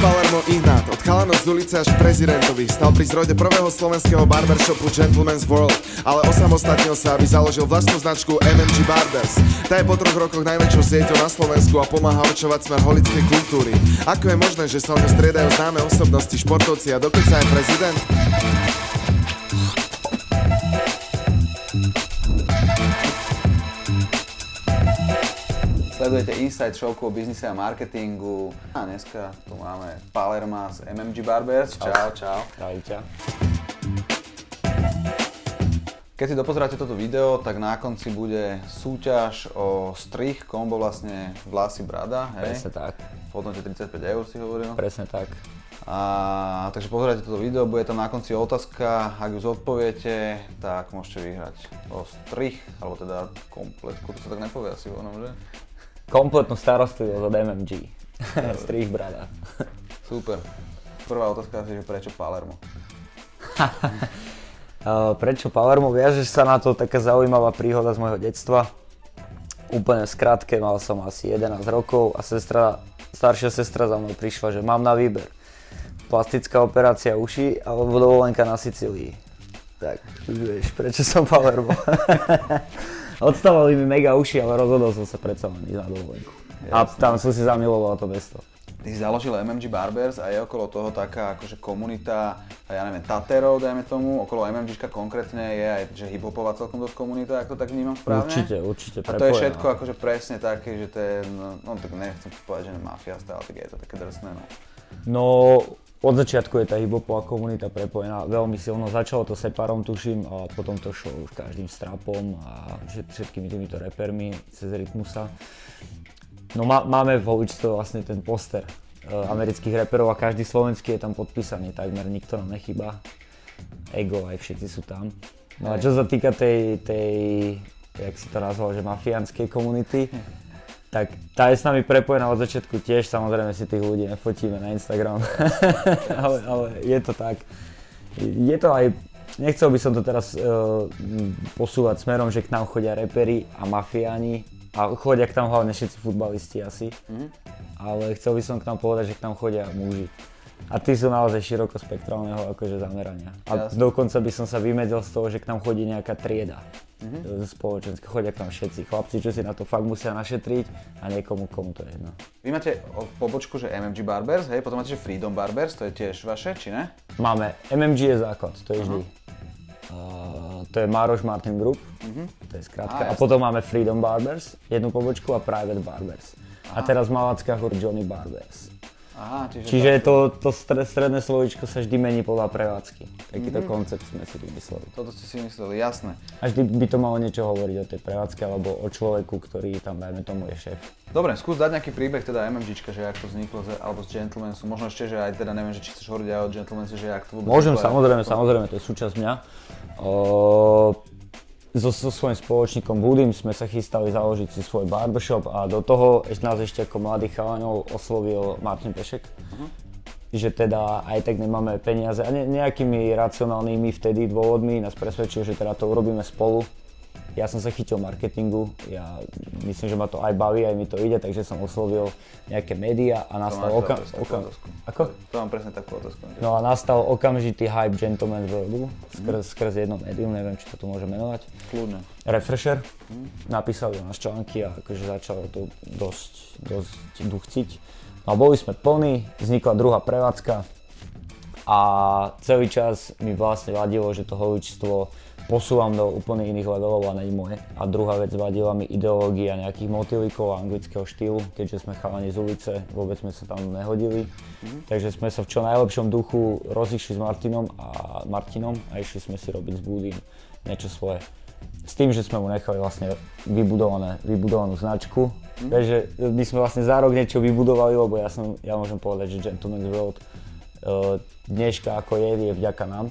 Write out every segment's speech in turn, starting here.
Palermo Ignát, od chalanov z ulice až prezidentovi, stal pri zrode prvého slovenského barbershopu Gentleman's World, ale osamostatnil sa, aby založil vlastnú značku MMG Barbers. Tá je po troch rokoch najväčšou sieťou na Slovensku a pomáha určovať smer holickej kultúry. Ako je možné, že sa o striedajú známe osobnosti, športovci a dokonca aj prezident? Sledujete Inside Showku o biznise a marketingu. A dneska tu máme Palerma z MMG Barbers. Čau, čau. Čaute. Keď si dopozeráte toto video, tak na konci bude súťaž o strich, kombo vlastne vlasy brada. Hej? Presne tak. V hodnote 35 eur si hovoril. Presne tak. A, takže pozerajte toto video, bude tam na konci otázka, ak ju zodpoviete, tak môžete vyhrať o strich, alebo teda kompletku, to sa tak nepovie asi onom, že? Kompletnú starostlivosť od MMG. Strich brada. Super. Prvá otázka asi, že prečo Palermo? Uh, prečo Palermo? Viažeš sa na to taká zaujímavá príhoda z môjho detstva. Úplne v skratke, mal som asi 11 rokov a sestra, staršia sestra za mnou prišla, že mám na výber. Plastická operácia uši alebo dovolenka na Sicílii. Tak, už vieš, prečo som Palermo. Odstávali mi mega uši, ale rozhodol som sa predsa len ísť na dovolenku. A tam som si zamiloval to mesto. Ty si založil MMG Barbers a je okolo toho taká akože komunita, ja neviem, Taterov, dajme tomu, okolo MMGčka konkrétne je aj že hiphopová celkom dosť komunita, ak to tak vnímam správne? Určite, určite. A to je všetko akože presne také, že to je, no, no tak nechcem povedať, že mafia stále, tak je to také drsné, no. No, od začiatku je tá hiphopová komunita prepojená veľmi silno. Začalo to Separom, tuším, a potom to šlo už každým strapom a všetkými týmito repermi cez Rytmusa. No má, máme v holičstve vlastne ten poster uh, amerických reperov a každý slovenský je tam podpísaný, takmer nikto nám nechýba. Ego, aj všetci sú tam. No a čo sa týka tej, tej jak si to nazval, že mafiánskej komunity, tak tá je s nami prepojená od začiatku tiež, samozrejme si tých ľudí nefotíme na Instagram, ale, ale je to tak. Je to aj, nechcel by som to teraz uh, posúvať smerom, že k nám chodia repery a mafiáni a chodia k nám hlavne všetci futbalisti asi, mm-hmm. ale chcel by som k nám povedať, že k nám chodia muži. A tí sú naozaj širokospektrálneho akože zamerania. A Jasne. dokonca by som sa vymedzil z toho, že k nám chodí nejaká trieda mm-hmm. spoločenské, chodia k nám všetci. Chlapci, čo si na to fakt musia našetriť a niekomu, komu to je jedno. Vy máte pobočku, že MMG Barbers, hej, potom máte, že Freedom Barbers, to je tiež vaše, či ne? Máme, MMG je základ, to je vždy. Uh, to je Maroš Martin Group, uh-huh. to je skrátka. A, a potom máme Freedom Barbers, jednu pobočku a Private Barbers. Aha. A teraz v Malackách Johnny Barbers. Aha, čiže, čiže to, to stredné slovíčko sa vždy mení podľa prevádzky. Takýto mm-hmm. koncept sme si vymysleli. Toto ste si mysleli, jasné. A vždy by to malo niečo hovoriť o tej prevádzke alebo o človeku, ktorý tam, dajme tomu, je šéf. Dobre, skús dať nejaký príbeh teda MMGčka, že ako to vzniklo, alebo z Gentlemansu. Možno ešte, že aj teda neviem, že či chceš hovoriť aj o Gentlemansu, že ak to vôbec Môžem, samozrejme, samozrejme, to je súčasť mňa. O, so, so svojím spoločníkom Budim sme sa chystali založiť si svoj barbershop a do toho ešte nás ešte ako mladých chalanov oslovil Martin Pešek. Uh-huh. Že teda aj tak nemáme peniaze a ne, nejakými racionálnymi vtedy dôvodmi nás presvedčil, že teda to urobíme spolu ja som sa chytil marketingu, ja myslím, že ma to aj baví, aj mi to ide, takže som oslovil nejaké médiá a nastal okam... okam... Ako? To mám presne takú otázku. No a nastal okamžitý hype Gentleman Worldu skrz, mm. skrz jedno médium, neviem, či to tu môže menovať. Kľudne. Refresher. Mm. Napísali nás články a akože začalo to dosť, dosť duchciť. No a boli sme plní, vznikla druhá prevádzka a celý čas mi vlastne vadilo, že to holičstvo posúvam do úplne iných levelov a není moje. A druhá vec, vadila mi ideológia nejakých motýlikov a anglického štýlu, keďže sme chalani z ulice, vôbec sme sa tam nehodili. Mm-hmm. Takže sme sa v čo najlepšom duchu rozišli s Martinom a Martinom a išli sme si robiť s Budím niečo svoje. S tým, že sme mu nechali vlastne vybudované, vybudovanú značku. Mm-hmm. Takže my sme vlastne za rok niečo vybudovali, lebo ja, som, ja môžem povedať, že Gentleman's World uh, dneška ako je, je vďaka nám.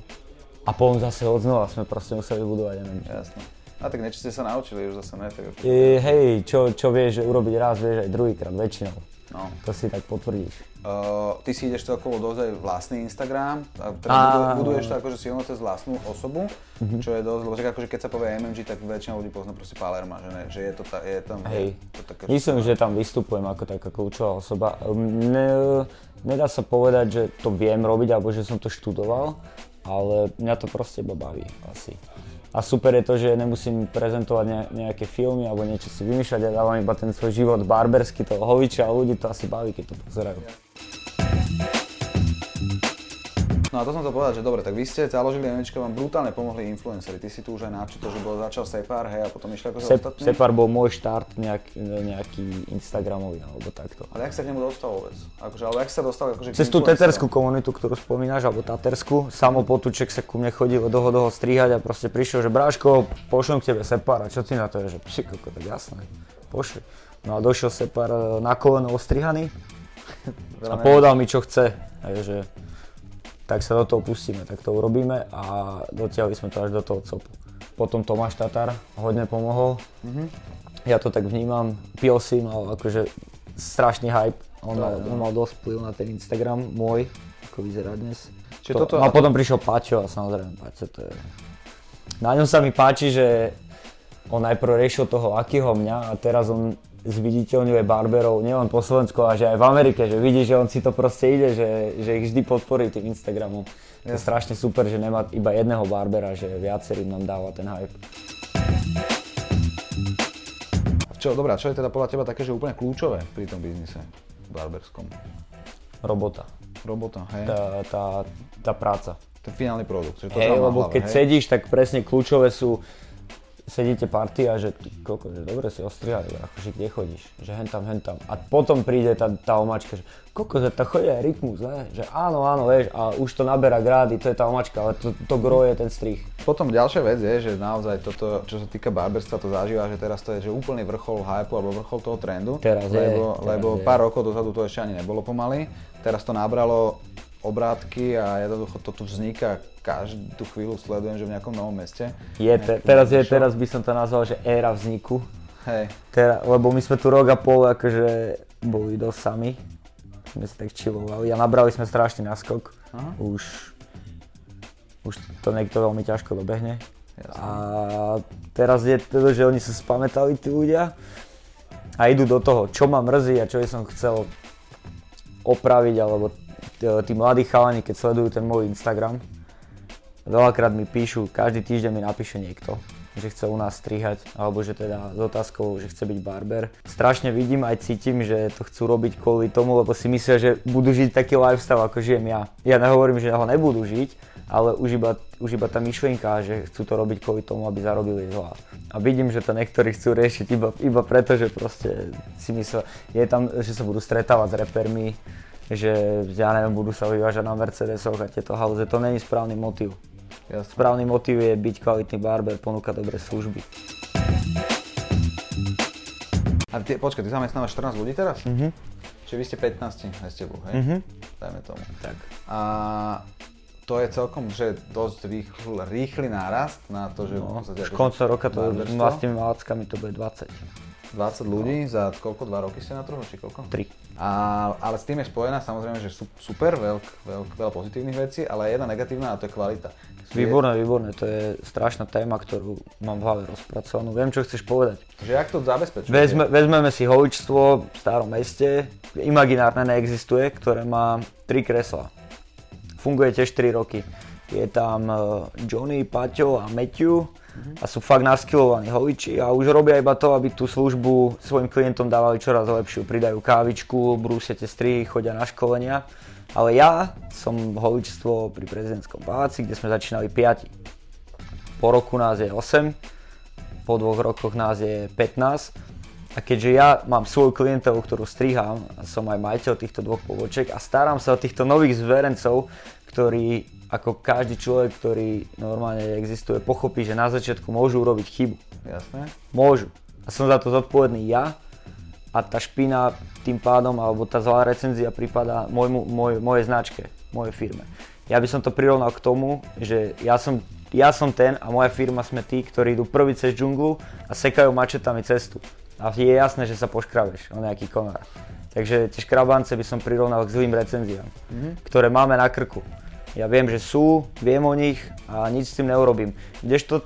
A potom zase od znova sme proste museli budovať, ja neviem. Jasné. A tak niečo ste sa naučili už zase, ne? Tak e, hej, čo, čo vieš urobiť raz, vieš aj druhýkrát, väčšinou. No. To si tak potvrdíš. Uh, ty si ideš celkovo dosť aj vlastný Instagram, a teda a... buduješ to akože silno cez vlastnú osobu, mm-hmm. čo je dosť, lebo akože keď sa povie MMG, tak väčšina ľudí pozná proste Palerma, že, ne, že je to, ta, je tam... Hej, to také, Myslím, že tam vystupujem ako taká kľúčová osoba. Ne, nedá sa povedať, že to viem robiť alebo že som to študoval, ale mňa to proste iba baví asi. A super je to, že nemusím prezentovať nejaké filmy alebo niečo si vymýšľať, ja dávam iba ten svoj život barbersky, toho hoviča a ľudí to asi baví, keď to pozerajú. No a to som to povedať, že dobre, tak vy ste založili MMčka, vám brutálne pomohli influencery. Ty si tu už aj načítal, že bol začal Separ, hej, a potom išli ako Sep, ostatní? Separ bol môj štart nejak, nejaký Instagramový alebo takto. Ale jak sa k nemu dostal vôbec? Akože, ale jak sa dostal akože Cez tú teterskú komunitu, ktorú spomínaš, alebo taterskú, samo Potúček sa ku mne chodil do toho strihať a proste prišiel, že Bráško, pošlem k tebe Separ a čo ty na to je, že psi, koko, tak jasné, pošli. No a došiel Separ eh, na koleno ostrihaný a povedal mi, čo chce. Hej, že tak sa do toho pustíme, tak to urobíme a dotiahli sme to až do toho copu. Potom Tomáš Tatar hodne pomohol. Mm-hmm. Ja to tak vnímam, pil si mal akože strašný hype, on, to, mal, on mal dosť vplyv na ten Instagram môj, ako vyzerá dnes. Čiže to, toto, no a potom prišiel Paťo a samozrejme Paťo to je... Na ňom sa mi páči, že on najprv riešil toho akého mňa a teraz on zviditeľňuje barberov nielen po Slovensku, ale že aj v Amerike, že vidí, že on si to proste ide, že, že ich vždy podporí tým Instagramom. Je to strašne super, že nemá iba jedného barbera, že viacerým nám dáva ten hype. Čo, dobrá, čo je teda podľa teba také, že úplne kľúčové pri tom biznise barberskom? Robota. Robota, hej? Tá, tá, tá práca. Ten finálny produkt. Že to hej, lebo hlave, keď hej? sedíš, tak presne kľúčové sú sedíte party a že ty koko, že dobre si ostrihali, akože kde chodíš, že hen tam, hen tam. A potom príde tá, tá omačka, že koko, že to chodí aj rytmus, ne? že áno, áno, vieš, a už to naberá grády, to je tá omačka, ale to, to gro je ten strih. Potom ďalšia vec je, že naozaj toto, čo sa týka barberstva, to zažíva, že teraz to je že úplný vrchol hype alebo vrchol toho trendu. Teraz lebo, je, teraz lebo je. pár rokov dozadu to ešte ani nebolo pomaly. Teraz to nabralo obrátky a jednoducho to tu vzniká každú chvíľu sledujem, že v nejakom novom meste. Je, te, teraz, je, teraz by som to nazval, že éra vzniku. Hej. Tera, lebo my sme tu rok a pol akože boli dosť sami. Sme si tak chillovali a nabrali sme strašný naskok. Aha. Už, už to niekto veľmi ťažko dobehne. Jasne. A teraz je to, že oni sa spamätali tí ľudia a idú do toho, čo ma mrzí a čo by som chcel opraviť alebo tí mladí chalani, keď sledujú ten môj Instagram, veľakrát mi píšu, každý týždeň mi napíše niekto, že chce u nás strihať, alebo že teda s otázkou, že chce byť barber. Strašne vidím aj cítim, že to chcú robiť kvôli tomu, lebo si myslia, že budú žiť taký lifestyle, ako žijem ja. Ja nehovorím, že ho nebudú žiť, ale už iba, už iba tá myšlienka, že chcú to robiť kvôli tomu, aby zarobili zlá. A vidím, že to niektorí chcú riešiť iba, iba preto, že proste si myslia, je tam, že sa budú stretávať s repermi, že ja neviem, budú sa vyvážať na Mercedesoch a tieto halúze, to není správny motiv. Správny motiv je byť kvalitný barber, ponúkať dobré služby. A ty, počkaj, ty zamestnávaš 14 ľudí teraz? Mhm. Čiže vy ste 15 aj s tebou, hej? Mhm. Dajme tomu. Tak. A to je celkom, že dosť rýchly, rýchly nárast na to, že... No, v už konca roka to s tými malackami to bude 20. 20 ľudí za koľko, 2 roky ste na trhu, či koľko? 3. A, ale s tým je spojená samozrejme, že super, veľk, veľk, veľa pozitívnych vecí, ale jedna negatívna a to je kvalita. Výborné, výborné, to je strašná téma, ktorú mám v hlave rozpracovanú. Viem, čo chceš povedať. Že jak to zabezpečujete? Vezme, vezmeme si holičstvo v starom meste, imaginárne neexistuje, ktoré má 3 kresla. Funguje tiež 3 roky. Je tam eh, Johnny, Paťo a Matthew, a sú fakt naskilovaní holiči a už robia iba to, aby tú službu svojim klientom dávali čoraz lepšiu. Pridajú kávičku, brúsia tie strihy, chodia na školenia. Ale ja som holičstvo pri prezidentskom paláci, kde sme začínali 5. Po roku nás je 8, po dvoch rokoch nás je 15. A keďže ja mám svoju klientelu, ktorú strihám, a som aj majiteľ týchto dvoch pobočiek a starám sa o týchto nových zverencov, ktorí ako každý človek, ktorý normálne existuje, pochopí, že na začiatku môžu urobiť chybu. Jasné. Môžu. A som za to zodpovedný ja a tá špina tým pádom, alebo tá zlá recenzia prípada môjmu, moj, mojej značke, mojej firme. Ja by som to prirovnal k tomu, že ja som, ja som ten a moja firma sme tí, ktorí idú prvý cez džunglu a sekajú mačetami cestu. A je jasné, že sa poškrabeš o nejaký konár. Takže tie škrabance by som prirovnal k zlým recenziám, mm-hmm. ktoré máme na krku. Ja viem, že sú, viem o nich a nič s tým neurobím. Kdežto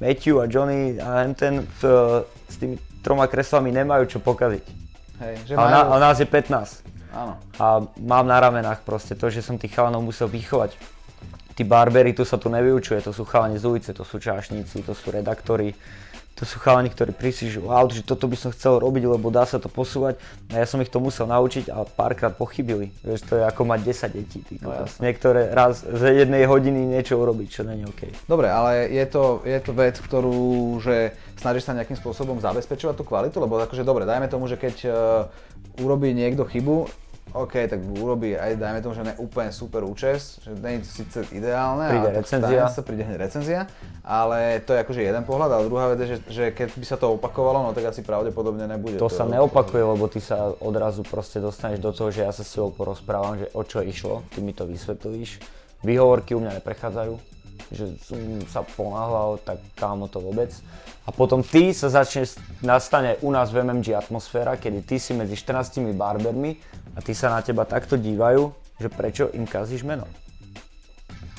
Matthew a Johnny a ten s tými troma kreslami nemajú čo pokaziť. Hej, že a, na, a nás je 15. Áno. A mám na ramenách proste to, že som tých chalanov musel vychovať. Tí barbery, tu sa to nevyučuje, to sú chalani z ulice, to sú čášníci, to sú redaktori, to sú chalani, ktorí prísi, že wow, že toto by som chcel robiť, lebo dá sa to posúvať. A ja som ich to musel naučiť a párkrát pochybili. Vieš, to je ako mať 10 detí. Ty, no, Niektoré raz z jednej hodiny niečo urobiť, čo není OK. Dobre, ale je to, je to vec, ktorú, že snažíš sa nejakým spôsobom zabezpečovať tú kvalitu, lebo akože dobre, dajme tomu, že keď uh, urobí niekto chybu, OK, tak urobí aj, dajme tomu, že ne úplne super účes, že nie je to síce ideálne, príde ale recenzia. sa príde hneď recenzia, ale to je akože jeden pohľad, ale druhá vec je, že, že keď by sa to opakovalo, no tak asi pravdepodobne nebude. To, to sa neopakuje, lebo ty sa odrazu proste dostaneš do toho, že ja sa s tebou porozprávam, že o čo išlo, ty mi to vysvetlíš. Výhovorky u mňa neprechádzajú, že som sa ponáhľal, tak kámo to vôbec. A potom ty sa začne, nastane u nás v MMG atmosféra, kedy ty si medzi 14 barbermi a ty sa na teba takto dívajú, že prečo im kazíš meno.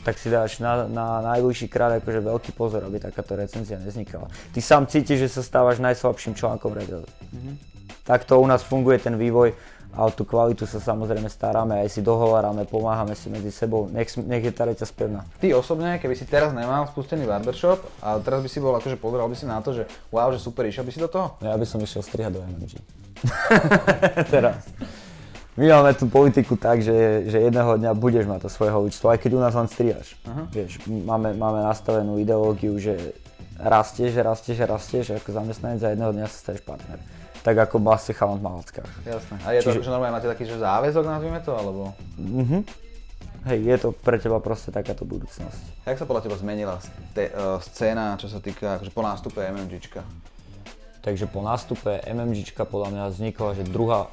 Tak si dáš na, na najbližší krát akože veľký pozor, aby takáto recenzia neznikala. Ty sám cítiš, že sa stávaš najslabším článkom Red mm-hmm. Takto u nás funguje ten vývoj a o tú kvalitu sa samozrejme staráme, aj si dohovárame, pomáhame si medzi sebou, nech, nech je tá reťaz pevná. Ty osobne, keby si teraz nemal spustený barbershop a teraz by si bol akože pozeral by si na to, že wow, že super, išiel by si do toho? Ja by som išiel strihať do MMG. teraz. My máme tú politiku tak, že, že jedného dňa budeš mať to svojho účtu, aj keď u nás len strihaš. Uh-huh. Vieš, máme, máme nastavenú ideológiu, že rastieš, rastieš, rastieš, ako zamestnanec a jedného dňa sa staneš partner tak ako vlastne chalan v Malackách. Jasné. A je Čiže... to, že normálne máte taký že záväzok, nazvime to, alebo? Mhm. Hej, je to pre teba proste takáto budúcnosť. Jak sa podľa teba zmenila ste, uh, scéna, čo sa týka akože po nástupe MMGčka? Takže po nástupe MMGčka podľa mňa vznikla, že druhá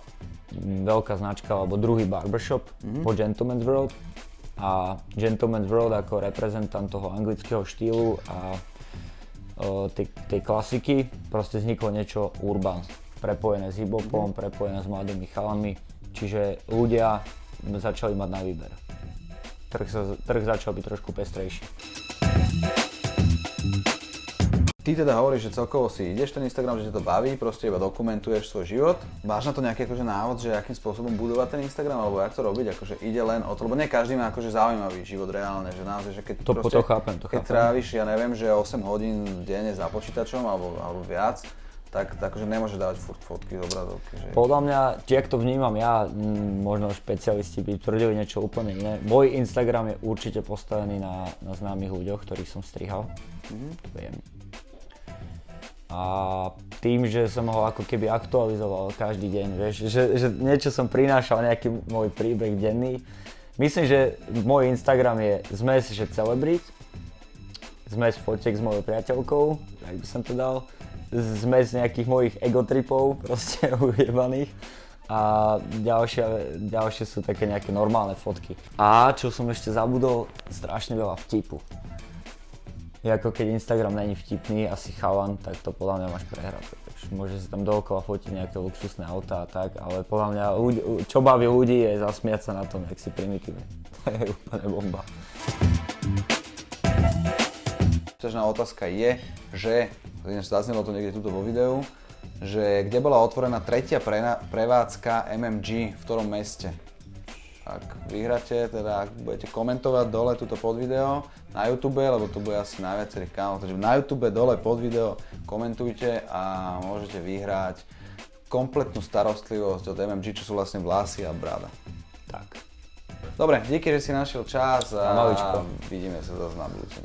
veľká značka, alebo druhý barbershop mm-hmm. po Gentleman's World. A Gentleman's World ako reprezentant toho anglického štýlu a tej, tej klasiky proste vzniklo niečo urban prepojené s hip-hopom, prepojené s mladými chalami, čiže ľudia začali mať na výber. Trh, sa, trh začal byť trošku pestrejší. Ty teda hovoríš, že celkovo si ideš ten Instagram, že ťa to baví, proste iba dokumentuješ svoj život. Máš na to nejaký akože návod, že akým spôsobom budovať ten Instagram, alebo jak to robiť, akože ide len o to, lebo nie každý má akože zaujímavý život reálne, že naozaj, že keď to, proste, to chápem, to keď chápem. tráviš, ja neviem, že 8 hodín denne za počítačom alebo, alebo viac, tak, tak že nemôže dávať furt fotky z obrazovky. Že... Podľa mňa, jak to vnímam ja, m, možno špecialisti by tvrdili niečo úplne iné. Môj Instagram je určite postavený na, na známych ľuďoch, ktorých som strihal. Mm-hmm. Viem. A tým, že som ho ako keby aktualizoval každý deň, vieš, že, že niečo som prinášal, nejaký môj príbeh denný. Myslím, že môj Instagram je zmes, že celebrit, zmes fotiek s mojou priateľkou, ak by som to dal zmes nejakých mojich egotripov, proste ujebaných. A ďalšie, ďalšie sú také nejaké normálne fotky. A čo som ešte zabudol, strašne veľa vtipu. Je ako keď Instagram není vtipný, asi chalan, tak to podľa mňa máš prehrať. Môže si tam dookola fotiť nejaké luxusné autá a tak, ale podľa mňa ľudí, čo baví ľudí je zasmiať sa na tom, jak si primitívne. To je úplne bomba. Ťažná otázka je, že ináč zaznelo to niekde tuto vo videu, že kde bola otvorená tretia prevádzka MMG, v ktorom meste. Ak vyhráte, teda ak budete komentovať dole túto pod video na YouTube, lebo to bude asi na viacerých kanáloch, takže na YouTube dole pod video komentujte a môžete vyhrať kompletnú starostlivosť od MMG, čo sú vlastne vlasy a brada. Tak. Dobre, díky, že si našiel čas a, a vidíme sa zase na budúce